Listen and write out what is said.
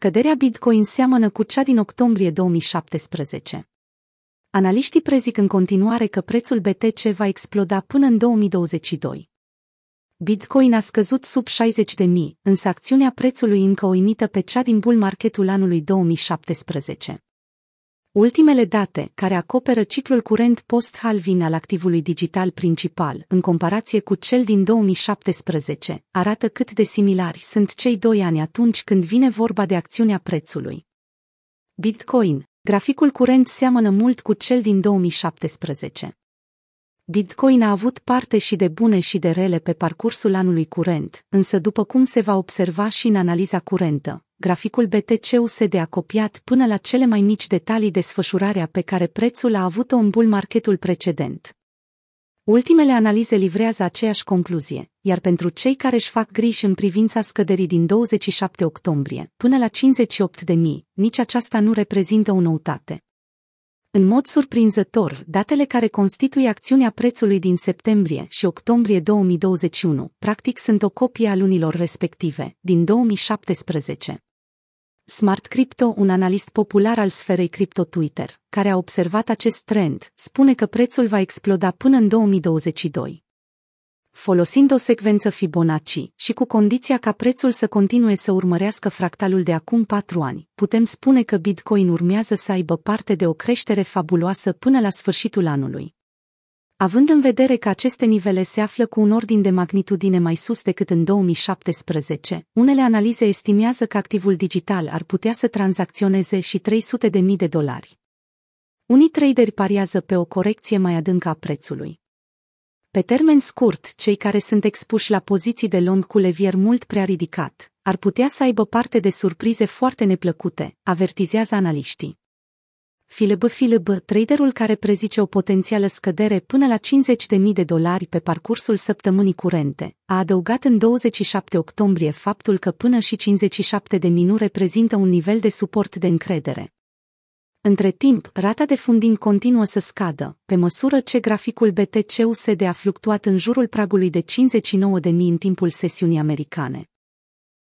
Scăderea Bitcoin seamănă cu cea din octombrie 2017. Analiștii prezic în continuare că prețul BTC va exploda până în 2022. Bitcoin a scăzut sub 60 de mii, însă acțiunea prețului încă o imită pe cea din bull marketul anului 2017. Ultimele date, care acoperă ciclul curent post-halving al activului digital principal, în comparație cu cel din 2017, arată cât de similari sunt cei doi ani atunci când vine vorba de acțiunea prețului. Bitcoin, graficul curent seamănă mult cu cel din 2017. Bitcoin a avut parte și de bune și de rele pe parcursul anului curent, însă după cum se va observa și în analiza curentă, graficul BTC-USD a copiat până la cele mai mici detalii desfășurarea pe care prețul a avut-o în bull marketul precedent. Ultimele analize livrează aceeași concluzie, iar pentru cei care își fac griji în privința scăderii din 27 octombrie până la 58 de mii, nici aceasta nu reprezintă o noutate. În mod surprinzător, datele care constituie acțiunea prețului din septembrie și octombrie 2021 practic sunt o copie a lunilor respective, din 2017. Smart Crypto, un analist popular al sferei cripto Twitter, care a observat acest trend, spune că prețul va exploda până în 2022. Folosind o secvență Fibonacci și cu condiția ca prețul să continue să urmărească fractalul de acum patru ani, putem spune că Bitcoin urmează să aibă parte de o creștere fabuloasă până la sfârșitul anului. Având în vedere că aceste nivele se află cu un ordin de magnitudine mai sus decât în 2017, unele analize estimează că activul digital ar putea să tranzacționeze și 300 de mii de dolari. Unii traderi pariază pe o corecție mai adâncă a prețului. Pe termen scurt, cei care sunt expuși la poziții de long cu levier mult prea ridicat, ar putea să aibă parte de surprize foarte neplăcute, avertizează analiștii. Filib Filib, traderul care prezice o potențială scădere până la 50.000 de dolari pe parcursul săptămânii curente, a adăugat în 27 octombrie faptul că până și 57 de mii nu reprezintă un nivel de suport de încredere. Între timp, rata de funding continuă să scadă, pe măsură ce graficul BTC-USD a fluctuat în jurul pragului de 59.000 în timpul sesiunii americane.